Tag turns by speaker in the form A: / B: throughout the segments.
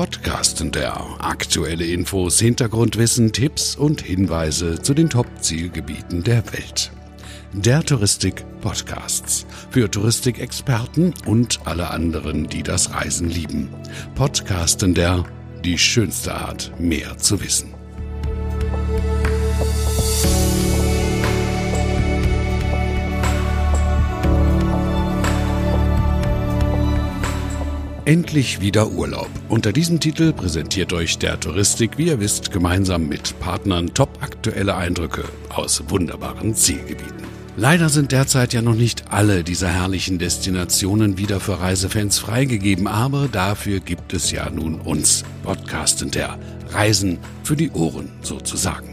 A: Podcasten der aktuelle Infos, Hintergrundwissen, Tipps und Hinweise zu den Top-Zielgebieten der Welt. Der Touristik Podcasts für Touristikexperten und alle anderen, die das Reisen lieben. Podcasten der die schönste Art, mehr zu wissen. Endlich wieder Urlaub. Unter diesem Titel präsentiert euch der Touristik, wie ihr wisst, gemeinsam mit Partnern top aktuelle Eindrücke aus wunderbaren Zielgebieten. Leider sind derzeit ja noch nicht alle dieser herrlichen Destinationen wieder für Reisefans freigegeben, aber dafür gibt es ja nun uns, Podcastenter, Reisen für die Ohren sozusagen.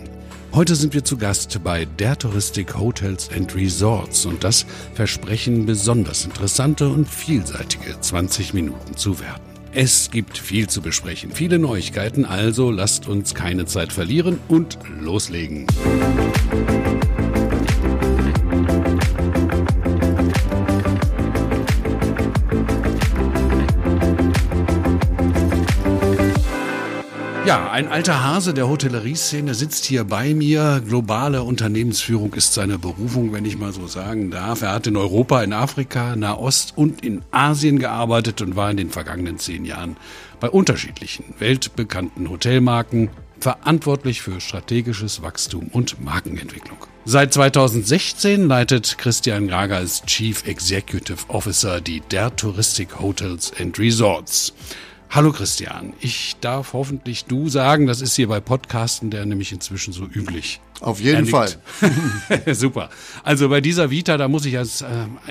A: Heute sind wir zu Gast bei der Touristik Hotels and Resorts und das versprechen besonders interessante und vielseitige 20 Minuten zu werden. Es gibt viel zu besprechen, viele Neuigkeiten, also lasst uns keine Zeit verlieren und loslegen. Musik Ja, ein alter Hase der Hotellerie-Szene sitzt hier bei mir. Globale Unternehmensführung ist seine Berufung, wenn ich mal so sagen darf. Er hat in Europa, in Afrika, Nahost und in Asien gearbeitet und war in den vergangenen zehn Jahren bei unterschiedlichen weltbekannten Hotelmarken verantwortlich für strategisches Wachstum und Markenentwicklung. Seit 2016 leitet Christian Grager als Chief Executive Officer die Der Touristik Hotels and Resorts. Hallo Christian, ich darf hoffentlich du sagen, das ist hier bei Podcasten der nämlich inzwischen so üblich.
B: Auf jeden Fall.
A: Super. Also bei dieser Vita, da muss ich als äh,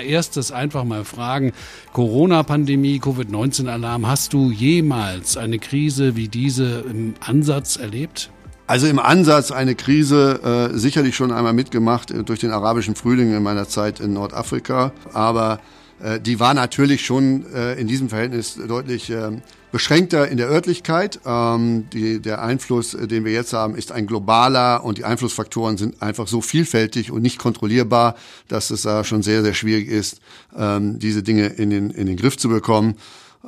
A: erstes einfach mal fragen, Corona-Pandemie, Covid-19-Alarm, hast du jemals eine Krise wie diese im Ansatz erlebt?
B: Also im Ansatz eine Krise äh, sicherlich schon einmal mitgemacht äh, durch den arabischen Frühling in meiner Zeit in Nordafrika, aber äh, die war natürlich schon äh, in diesem Verhältnis deutlich äh, beschränkter in der Örtlichkeit. Ähm, die, der Einfluss, den wir jetzt haben, ist ein globaler und die Einflussfaktoren sind einfach so vielfältig und nicht kontrollierbar, dass es da schon sehr, sehr schwierig ist, ähm, diese Dinge in den, in den Griff zu bekommen.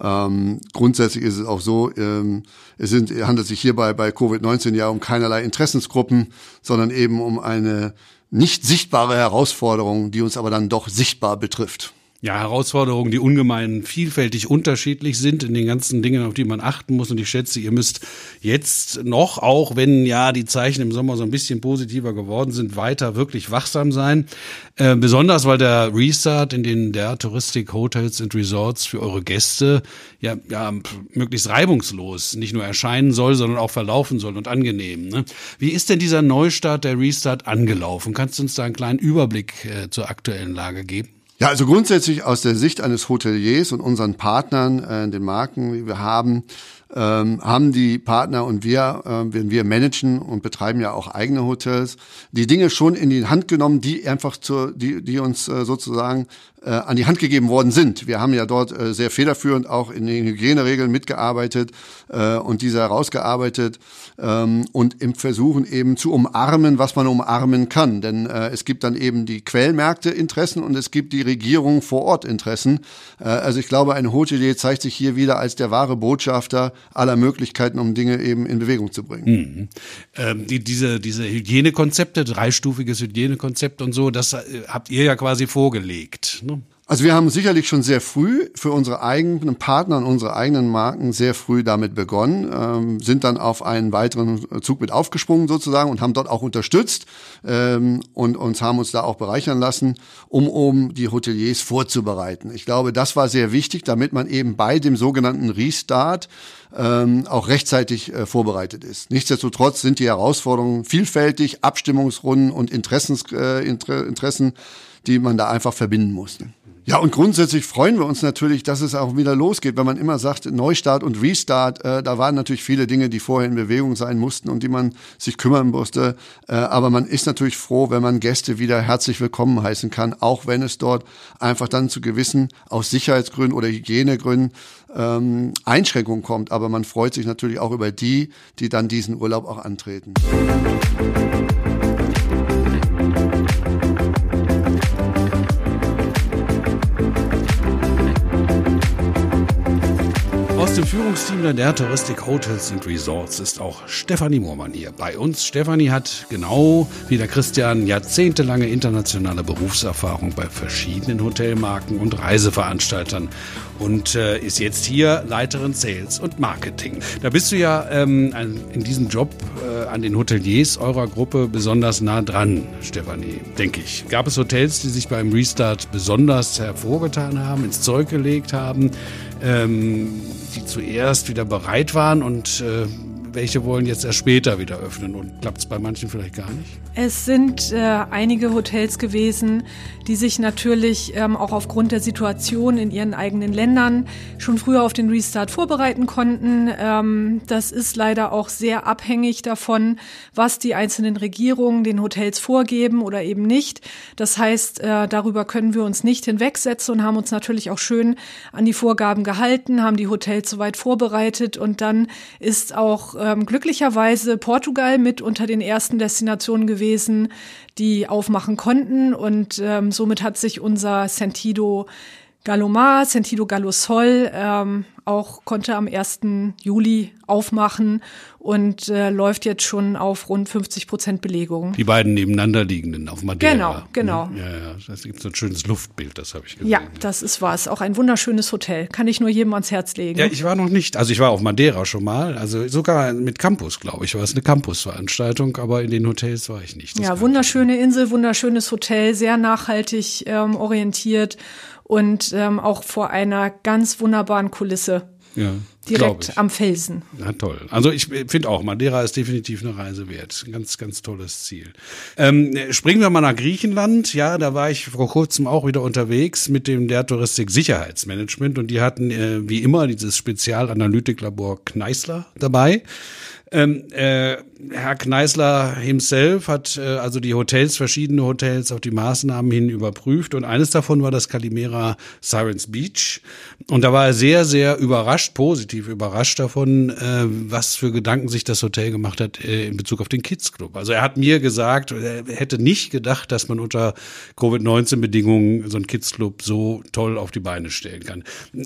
B: Ähm, grundsätzlich ist es auch so, ähm, es sind, handelt sich hierbei bei Covid-19 ja um keinerlei Interessensgruppen, sondern eben um eine nicht sichtbare Herausforderung, die uns aber dann doch sichtbar betrifft
A: ja, Herausforderungen, die ungemein vielfältig unterschiedlich sind in den ganzen Dingen, auf die man achten muss. Und ich schätze, ihr müsst jetzt noch, auch wenn ja die Zeichen im Sommer so ein bisschen positiver geworden sind, weiter wirklich wachsam sein. Äh, besonders, weil der Restart in den der Touristik Hotels and Resorts für eure Gäste ja, ja möglichst reibungslos nicht nur erscheinen soll, sondern auch verlaufen soll und angenehm. Ne? Wie ist denn dieser Neustart, der Restart angelaufen? Kannst du uns da einen kleinen Überblick äh, zur aktuellen Lage geben?
B: Ja, also grundsätzlich aus der Sicht eines Hoteliers und unseren Partnern, äh, den Marken, die wir haben, ähm, haben die Partner und wir, äh, wenn wir managen und betreiben ja auch eigene Hotels, die Dinge schon in die Hand genommen, die einfach zur, die, die uns äh, sozusagen äh, an die Hand gegeben worden sind. Wir haben ja dort äh, sehr federführend auch in den Hygieneregeln mitgearbeitet äh, und diese herausgearbeitet ähm, und im Versuchen eben zu umarmen, was man umarmen kann. Denn äh, es gibt dann eben die Quellmärkte Interessen und es gibt die Regierung vor Ort Interessen. Äh, also ich glaube, ein Hotelier zeigt sich hier wieder als der wahre Botschafter aller Möglichkeiten, um Dinge eben in Bewegung zu bringen. Mhm.
A: Ähm, die, diese, diese Hygienekonzepte, dreistufiges Hygienekonzept und so, das äh, habt ihr ja quasi vorgelegt.
B: Also wir haben sicherlich schon sehr früh für unsere eigenen Partner und unsere eigenen Marken sehr früh damit begonnen, ähm, sind dann auf einen weiteren Zug mit aufgesprungen sozusagen und haben dort auch unterstützt ähm, und uns haben uns da auch bereichern lassen, um um die Hoteliers vorzubereiten. Ich glaube, das war sehr wichtig, damit man eben bei dem sogenannten Restart ähm, auch rechtzeitig äh, vorbereitet ist. Nichtsdestotrotz sind die Herausforderungen vielfältig, Abstimmungsrunden und Interessens, äh, Inter Interessen, die man da einfach verbinden musste. Ja, und grundsätzlich freuen wir uns natürlich, dass es auch wieder losgeht. Wenn man immer sagt, Neustart und Restart, äh, da waren natürlich viele Dinge, die vorher in Bewegung sein mussten und die man sich kümmern musste. Äh, aber man ist natürlich froh, wenn man Gäste wieder herzlich willkommen heißen kann, auch wenn es dort einfach dann zu gewissen, aus Sicherheitsgründen oder Hygienegründen, ähm, Einschränkungen kommt. Aber man freut sich natürlich auch über die, die dann diesen Urlaub auch antreten.
A: Im Führungsteam der Touristik Hotels and Resorts ist auch Stefanie Moormann hier bei uns. Stefanie hat genau wie der Christian jahrzehntelange internationale Berufserfahrung bei verschiedenen Hotelmarken und Reiseveranstaltern und äh, ist jetzt hier Leiterin Sales und Marketing. Da bist du ja ähm, in diesem Job äh, an den Hoteliers eurer Gruppe besonders nah dran, Stefanie, denke ich. Gab es Hotels, die sich beim Restart besonders hervorgetan haben, ins Zeug gelegt haben? ähm, die zuerst wieder bereit waren und äh, welche wollen jetzt erst später wieder öffnen und klappt es bei manchen vielleicht gar nicht?
C: Es sind äh, einige Hotels gewesen, die sich natürlich ähm, auch aufgrund der Situation in ihren eigenen Ländern schon früher auf den Restart vorbereiten konnten. Ähm, das ist leider auch sehr abhängig davon, was die einzelnen Regierungen den Hotels vorgeben oder eben nicht. Das heißt, äh, darüber können wir uns nicht hinwegsetzen und haben uns natürlich auch schön an die Vorgaben gehalten, haben die Hotels soweit vorbereitet und dann ist auch ähm, glücklicherweise Portugal mit unter den ersten Destinationen gewesen, die aufmachen konnten. Und ähm, somit hat sich unser Sentido Galomar, Sentido Galosol, ähm, auch konnte am 1. Juli aufmachen und äh, läuft jetzt schon auf rund 50 Prozent Belegung.
A: Die beiden nebeneinander liegenden auf Madeira.
C: Genau, genau.
A: Ja, ja, das gibt so ein schönes Luftbild, das habe ich gesehen.
C: Ja, das ist was. Auch ein wunderschönes Hotel. Kann ich nur jedem ans Herz legen.
A: Ja, ich war noch nicht. Also ich war auf Madeira schon mal. Also sogar mit Campus, glaube ich, war es eine Campusveranstaltung, aber in den Hotels war ich nicht.
C: Das ja, wunderschöne Insel, wunderschönes Hotel, sehr nachhaltig ähm, orientiert und ähm, auch vor einer ganz wunderbaren Kulisse.
A: Ja,
C: direkt am Felsen.
A: Na toll. Also ich finde auch, Madeira ist definitiv eine Reise wert. Ganz, ganz tolles Ziel. Ähm, springen wir mal nach Griechenland. Ja, da war ich vor kurzem auch wieder unterwegs mit dem der Touristik Sicherheitsmanagement und die hatten äh, wie immer dieses Spezialanalytiklabor Kneißler dabei. Ähm, äh, Herr Kneißler himself hat äh, also die Hotels, verschiedene Hotels auf die Maßnahmen hin überprüft und eines davon war das Calimera Sirens Beach und da war er sehr, sehr überrascht, positiv überrascht davon, äh, was für Gedanken sich das Hotel gemacht hat äh, in Bezug auf den Kids Club. Also er hat mir gesagt, er hätte nicht gedacht, dass man unter Covid-19-Bedingungen so einen Kids Club so toll auf die Beine stellen kann.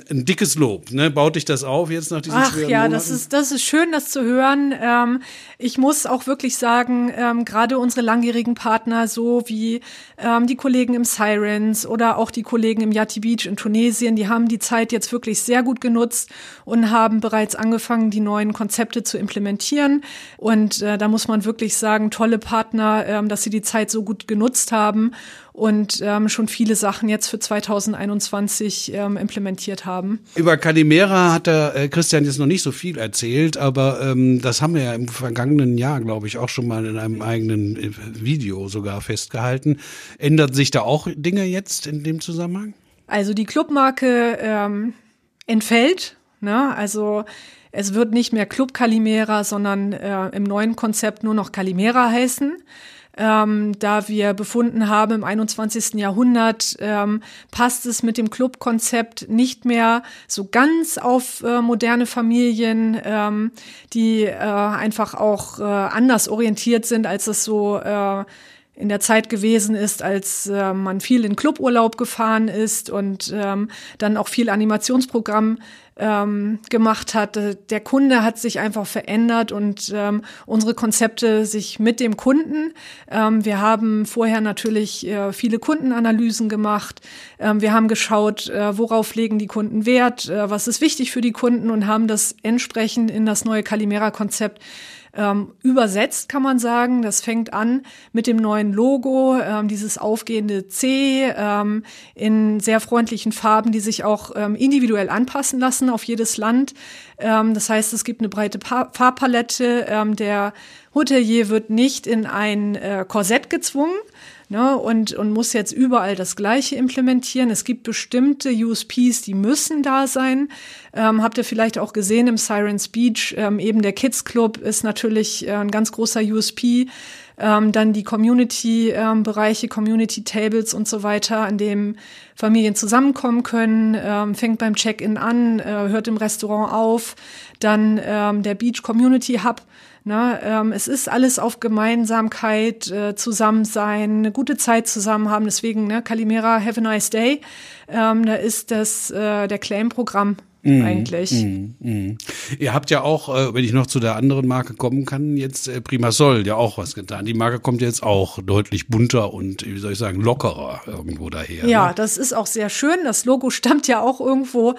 A: Ein dickes Lob, ne? Baut dich das auf jetzt nach diesen
C: Ach, ja,
A: Monaten?
C: das ist, das ist schön, das zu hören. Ähm, ich muss auch wirklich sagen, ähm, gerade unsere langjährigen Partner, so wie ähm, die Kollegen im Sirens oder auch die Kollegen im Yati Beach in Tunesien, die haben die Zeit jetzt wirklich sehr gut genutzt und haben bereits angefangen, die neuen Konzepte zu implementieren. Und äh, da muss man wirklich sagen, tolle Partner, ähm, dass sie die Zeit so gut genutzt haben und ähm, schon viele Sachen jetzt für 2021 ähm, implementiert haben.
A: Über Calimera hat der äh, Christian jetzt noch nicht so viel erzählt, aber ähm, das haben wir ja im vergangenen Jahr, glaube ich, auch schon mal in einem eigenen äh, Video sogar festgehalten. Ändert sich da auch Dinge jetzt in dem Zusammenhang?
C: Also die Clubmarke ähm, entfällt. Ne? Also es wird nicht mehr Club Calimera, sondern äh, im neuen Konzept nur noch Calimera heißen ähm, da wir befunden haben, im 21. Jahrhundert ähm, passt es mit dem Clubkonzept nicht mehr so ganz auf äh, moderne Familien, ähm, die äh, einfach auch äh, anders orientiert sind, als es so äh, in der Zeit gewesen ist, als äh, man viel in Cluburlaub gefahren ist und ähm, dann auch viel Animationsprogramm ähm, gemacht hat. Der Kunde hat sich einfach verändert und ähm, unsere Konzepte sich mit dem Kunden. Ähm, wir haben vorher natürlich äh, viele Kundenanalysen gemacht. Ähm, wir haben geschaut, äh, worauf legen die Kunden Wert, äh, was ist wichtig für die Kunden und haben das entsprechend in das neue Calimera-Konzept ähm, übersetzt, kann man sagen. Das fängt an mit dem neuen Logo, ähm, dieses aufgehende C ähm, in sehr freundlichen Farben, die sich auch ähm, individuell anpassen lassen auf jedes Land. Ähm, das heißt, es gibt eine breite pa Farbpalette. Ähm, der Hotelier wird nicht in ein äh, Korsett gezwungen, ne, und, und muss jetzt überall das Gleiche implementieren. Es gibt bestimmte USPs, die müssen da sein. Ähm, habt ihr vielleicht auch gesehen im Sirens Beach, ähm, eben der Kids Club ist natürlich äh, ein ganz großer USP. Ähm, dann die Community-Bereiche, ähm, Community Tables und so weiter, an dem Familien zusammenkommen können, ähm, fängt beim Check-in an, äh, hört im Restaurant auf, dann ähm, der Beach Community Hub, Ne, ähm, es ist alles auf Gemeinsamkeit, äh, Zusammensein, eine gute Zeit zusammen haben. Deswegen, ne, Calimera, have a nice day. Ähm, da ist das äh, der Claim-Programm mm, eigentlich.
A: Mm, mm. Ihr habt ja auch, äh, wenn ich noch zu der anderen Marke kommen kann, jetzt äh, Primasol ja auch was getan. Die Marke kommt jetzt auch deutlich bunter und, wie soll ich sagen, lockerer irgendwo daher.
C: Ja,
A: ne?
C: das ist auch sehr schön. Das Logo stammt ja auch irgendwo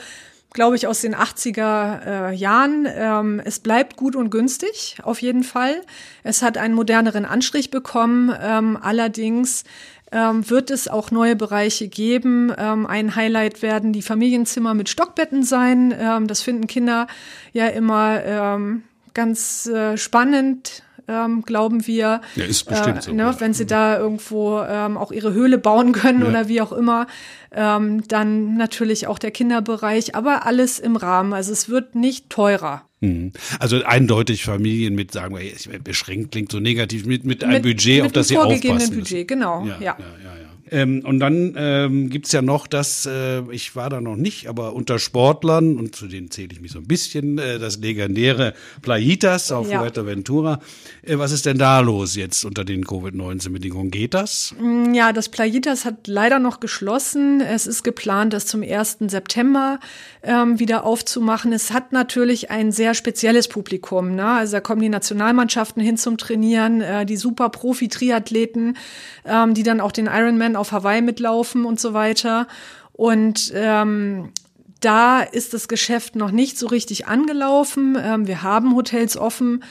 C: glaube ich, aus den 80er äh, Jahren. Ähm, es bleibt gut und günstig, auf jeden Fall. Es hat einen moderneren Anstrich bekommen. Ähm, allerdings ähm, wird es auch neue Bereiche geben. Ähm, ein Highlight werden die Familienzimmer mit Stockbetten sein. Ähm, das finden Kinder ja immer ähm, ganz äh, spannend ähm, glauben wir.
A: Ja, ist bestimmt
C: äh,
A: so.
C: Ne, wenn sie da irgendwo ähm, auch ihre Höhle bauen können
A: Ja.
C: oder wie auch immer. Ähm, dann natürlich auch der Kinderbereich, aber alles im Rahmen. Also es wird nicht teurer.
A: Mhm. Also eindeutig Familien mit, sagen wir, beschränkt klingt so negativ, mit, mit einem
C: Mit-
A: Budget,
C: mit
A: auf das
C: einem
A: sie
C: vorgegebenen
A: aufpassen
C: Budget,
A: müssen.
C: genau,
A: Ja,
C: ja.
A: ja, ja. Ähm, und dann ähm, gibt's ja noch das, äh, ich war da noch nicht, aber unter Sportlern, und zu denen zähle ich mich so ein bisschen, äh, das legendäre Playitas auf
C: Ja.
A: Fuerteventura. Äh, was ist denn da los jetzt unter den Covid-19-Bedingungen? Geht das?
C: Ja, das Playitas hat leider noch geschlossen. Es ist geplant, das zum 1. September ähm, wieder aufzumachen. Es hat natürlich ein sehr spezielles Publikum. Ne? Also da kommen die Nationalmannschaften hin zum Trainieren, äh, die super Profi-Triathleten, ähm, die dann auch den Ironman auf Hawaii mitlaufen und so weiter. Und ähm, da ist das Geschäft noch nicht so richtig angelaufen. Ähm, wir haben Hotels offen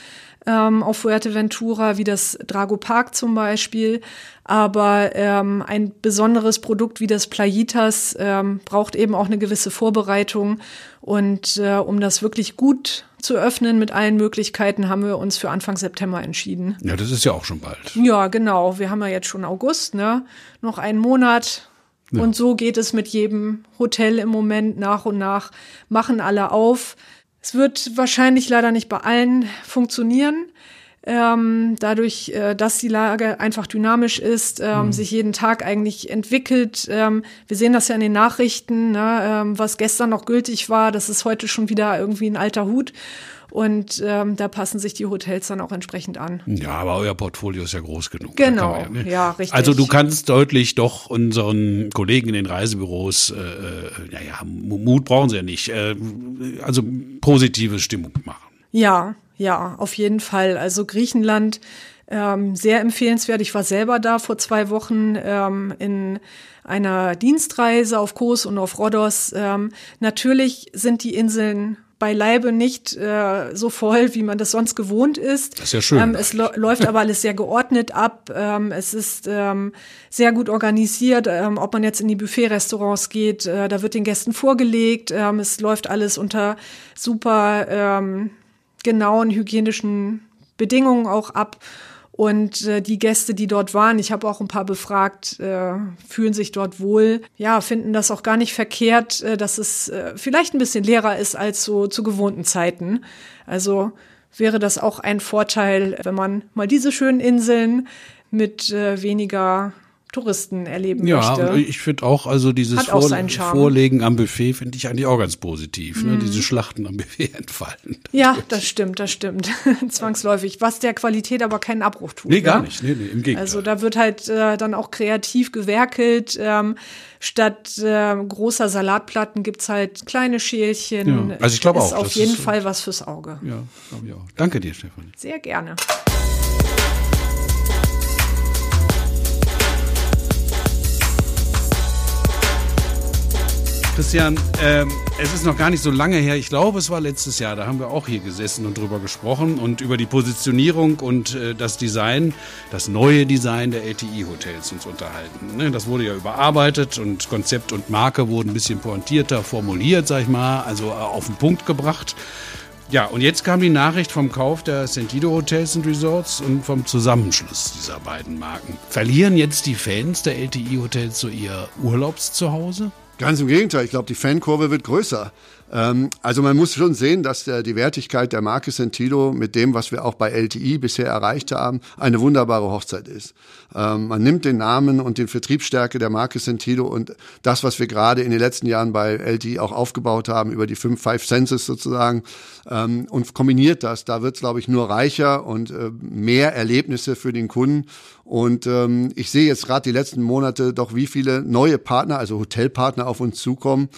C: ähm, auf Fuerteventura, wie das Drago Park zum Beispiel. Aber ähm, ein besonderes Produkt wie das Playitas ähm, braucht eben auch eine gewisse Vorbereitung. Und äh, um das wirklich gut zu öffnen mit allen Möglichkeiten, haben wir uns für Anfang September entschieden.
A: Ja, das ist ja auch schon bald.
C: Ja, genau. Wir haben ja jetzt schon August, ne? Noch einen Monat. Und so geht es mit jedem Hotel im Moment nach und nach. Machen alle auf. Es wird wahrscheinlich leider nicht bei allen funktionieren. Ähm, dadurch, äh, dass die Lage einfach dynamisch ist, ähm, sich jeden Tag eigentlich entwickelt. Ähm, wir sehen das ja in den Nachrichten, ne, ähm, was gestern noch gültig war, das ist heute schon wieder irgendwie ein alter Hut. Und ähm, da passen sich die Hotels dann auch entsprechend an.
A: Ja, aber euer Portfolio ist ja groß genug.
C: Genau,
A: kann man
C: ja, richtig.
A: Also du kannst deutlich doch unseren Kollegen in den Reisebüros, äh, äh, naja, Mut brauchen sie ja nicht, äh, also positive Stimmung machen.
C: Ja, ja, auf jeden Fall. Also Griechenland ähm, sehr empfehlenswert. Ich war selber da vor zwei Wochen ähm, in einer Dienstreise auf Kos und auf Rhodos. Ähm, natürlich sind die Inseln beileibe nicht äh, so voll, wie man das sonst gewohnt ist.
A: Das ist ja schön.
C: Ähm, es läuft aber alles sehr geordnet ab. Ähm, es ist ähm, sehr gut organisiert. Ähm, ob man jetzt in die Buffet-Restaurants geht, äh, da wird den Gästen vorgelegt. Ähm, es läuft alles unter super ähm, genauen hygienischen Bedingungen auch ab. Und äh, die Gäste, die dort waren, ich habe auch ein paar befragt, äh, fühlen sich dort wohl. Ja, finden das auch gar nicht verkehrt, äh, dass es äh, vielleicht ein bisschen leerer ist als so zu gewohnten Zeiten. Also wäre das auch ein Vorteil, wenn man mal diese schönen Inseln mit äh, weniger Touristen erleben
A: Ja,
C: möchte.
A: und ich finde auch, also dieses
C: auch
A: Vor. Vorlegen am Buffet finde ich eigentlich auch ganz positiv.
C: Mhm.
A: Ne? Diese Schlachten am Buffet entfallen.
C: Ja, das stimmt, das stimmt. Zwangsläufig. Was der Qualität aber keinen Abbruch tut.
A: Nee, gar
C: ne?
A: nicht. Nee, nee, im Gegenteil.
C: Also da wird halt äh, dann auch kreativ gewerkelt. Ähm, statt äh, großer Salatplatten gibt's halt kleine Schälchen.
A: Ja, also ich glaube
C: ist
A: auch,
C: auf
A: das
C: jeden
A: ist.
C: Fall was fürs Auge.
A: ja, glaube ich auch. Danke dir, Stefan.
C: Sehr gerne.
A: Christian, ähm, es ist noch gar nicht so lange her. Ich glaube, es war letztes Jahr. Da haben wir auch hier gesessen und drüber gesprochen und über die Positionierung und äh, das Design, das neue Design der LTI-Hotels uns unterhalten. Ne? Das wurde ja überarbeitet und Konzept und Marke wurden ein bisschen pointierter formuliert, sag ich mal, also äh, auf den Punkt gebracht. Ja, und jetzt kam die Nachricht vom Kauf der Sentido Hotels and Resorts und vom Zusammenschluss dieser beiden Marken. Verlieren jetzt die Fans der LTI-Hotels so ihr Urlaubszuhause?
B: Ganz im Gegenteil, ich glaube, die Fankurve wird größer. Ähm, also man muss schon sehen, dass der, die Wertigkeit der Marke Sentido mit dem, was wir auch bei LTI bisher erreicht haben, eine wunderbare Hochzeit ist. Ähm, man nimmt den Namen und die Vertriebsstärke der Marke Sentido und das, was wir gerade in den letzten Jahren bei LTI auch aufgebaut haben, über die fünf Five Senses sozusagen, ähm, und kombiniert das. Da wird es, glaube ich, nur reicher und äh, mehr Erlebnisse für den Kunden. Und ähm, ich sehe jetzt gerade die letzten Monate doch, wie viele neue Partner, also Hotelpartner auf uns zukommen.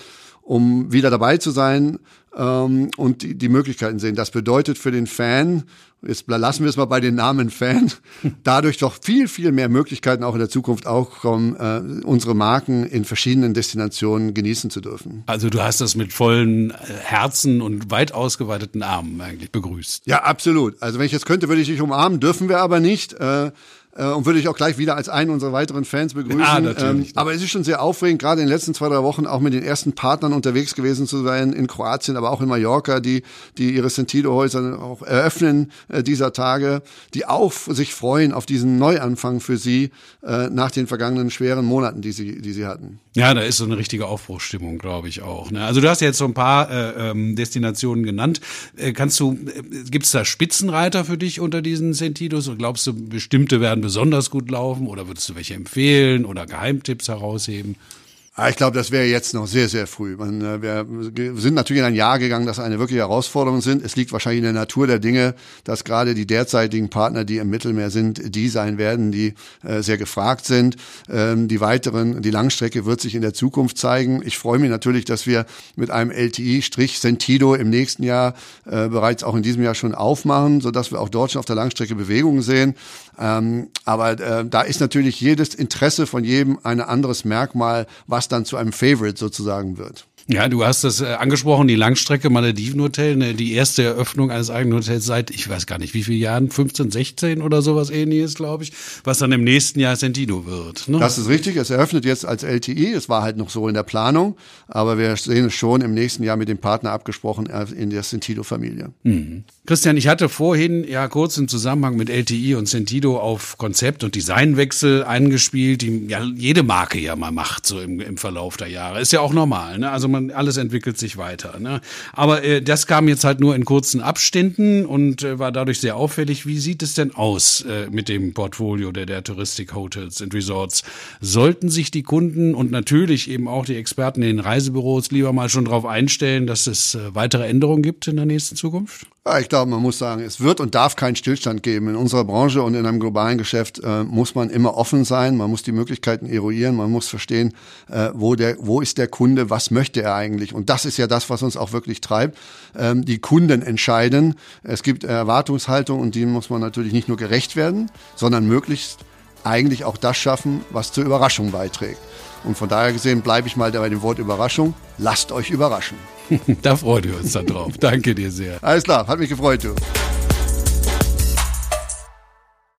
B: Um wieder dabei zu sein ähm, und die, die Möglichkeiten sehen. Das bedeutet für den Fan, jetzt lassen wir es mal bei den Namen Fan, dadurch doch viel, viel mehr Möglichkeiten auch in der Zukunft auch kommen, äh, unsere Marken in verschiedenen Destinationen genießen zu dürfen.
A: Also du hast das mit vollen äh, Herzen und weit ausgeweiteten Armen eigentlich begrüßt.
B: Ja, absolut. Also wenn ich jetzt könnte, würde ich dich umarmen, dürfen wir aber nicht. Äh, äh, und würde ich auch gleich wieder als einen unserer weiteren Fans begrüßen. Ah, natürlich. Ähm, aber es ist schon sehr aufregend, gerade in den letzten zwei, drei Wochen auch mit den ersten Partnern unterwegs gewesen zu sein, in Kroatien, aber auch in Mallorca, die, die ihre Sentido-Häuser auch eröffnen äh, dieser Tage, die auch sich freuen auf diesen Neuanfang für sie äh, nach den vergangenen schweren Monaten, die sie, die sie hatten.
A: Ja, da ist so eine richtige Aufbruchsstimmung, glaube ich auch. Ne? Also du hast ja jetzt so ein paar äh, ähm, Destinationen genannt. Äh, kannst du, äh, gibt es da Spitzenreiter für dich unter diesen Sentidos? Und glaubst du, bestimmte werden besonders gut laufen oder würdest du welche empfehlen oder Geheimtipps herausheben?
B: Ah, ich glaube, das wäre jetzt noch sehr, sehr früh. Man, äh, wir sind natürlich in ein Jahr gegangen, das eine wirkliche Herausforderung sind. Es liegt wahrscheinlich in der Natur der Dinge, dass gerade die derzeitigen Partner, die im Mittelmeer sind, die sein werden, die äh, sehr gefragt sind. Ähm, die weiteren, die Langstrecke wird sich in der Zukunft zeigen. Ich freue mich natürlich, dass wir mit einem LTI-Sentido im nächsten Jahr äh, bereits auch in diesem Jahr schon aufmachen, sodass wir auch dort schon auf der Langstrecke Bewegungen sehen. Ähm, aber äh, da ist natürlich jedes Interesse von jedem ein anderes Merkmal, was dann zu einem Favorite sozusagen wird.
A: Ja, du hast das äh, angesprochen, die Langstrecke Maledivenhotel, ne, die erste Eröffnung eines eigenen Hotels seit, ich weiß gar nicht, wie viele Jahren, 15, 16 oder sowas ähnliches, glaube ich, was dann im nächsten Jahr Sentido wird.
B: Ne? Das ist richtig, es eröffnet jetzt als LTI, es war halt noch so in der Planung, aber wir sehen es schon im nächsten Jahr mit dem Partner abgesprochen äh, in der Sentido-Familie.
A: Mhm. Christian, ich hatte vorhin ja kurz im Zusammenhang mit LTI und Sentido auf Konzept und Designwechsel eingespielt, die ja jede Marke ja mal macht, so im, im Verlauf der Jahre. Ist ja auch normal, ne? Also man, alles entwickelt sich weiter. Ne? Aber äh, das kam jetzt halt nur in kurzen Abständen und äh, war dadurch sehr auffällig. Wie sieht es denn aus äh, mit dem Portfolio der, der Touristik Hotels and Resorts? Sollten sich die Kunden und natürlich eben auch die Experten in den Reisebüros lieber mal schon darauf einstellen, dass es äh, weitere Änderungen gibt in der nächsten Zukunft?
B: Ich glaube, man muss sagen, es wird und darf keinen Stillstand geben. In unserer Branche und in einem globalen Geschäft äh, muss man immer offen sein, man muss die Möglichkeiten eruieren, man muss verstehen, äh, wo, der, wo ist der Kunde, was möchte er eigentlich. Und das ist ja das, was uns auch wirklich treibt. Ähm, die Kunden entscheiden. Es gibt Erwartungshaltung und die muss man natürlich nicht nur gerecht werden, sondern möglichst eigentlich auch das schaffen, was zur Überraschung beiträgt. Und von daher gesehen bleibe ich mal bei dem Wort Überraschung. Lasst euch überraschen.
A: Da freuen wir uns dann drauf. Danke dir sehr.
B: Alles klar, hat mich gefreut, du.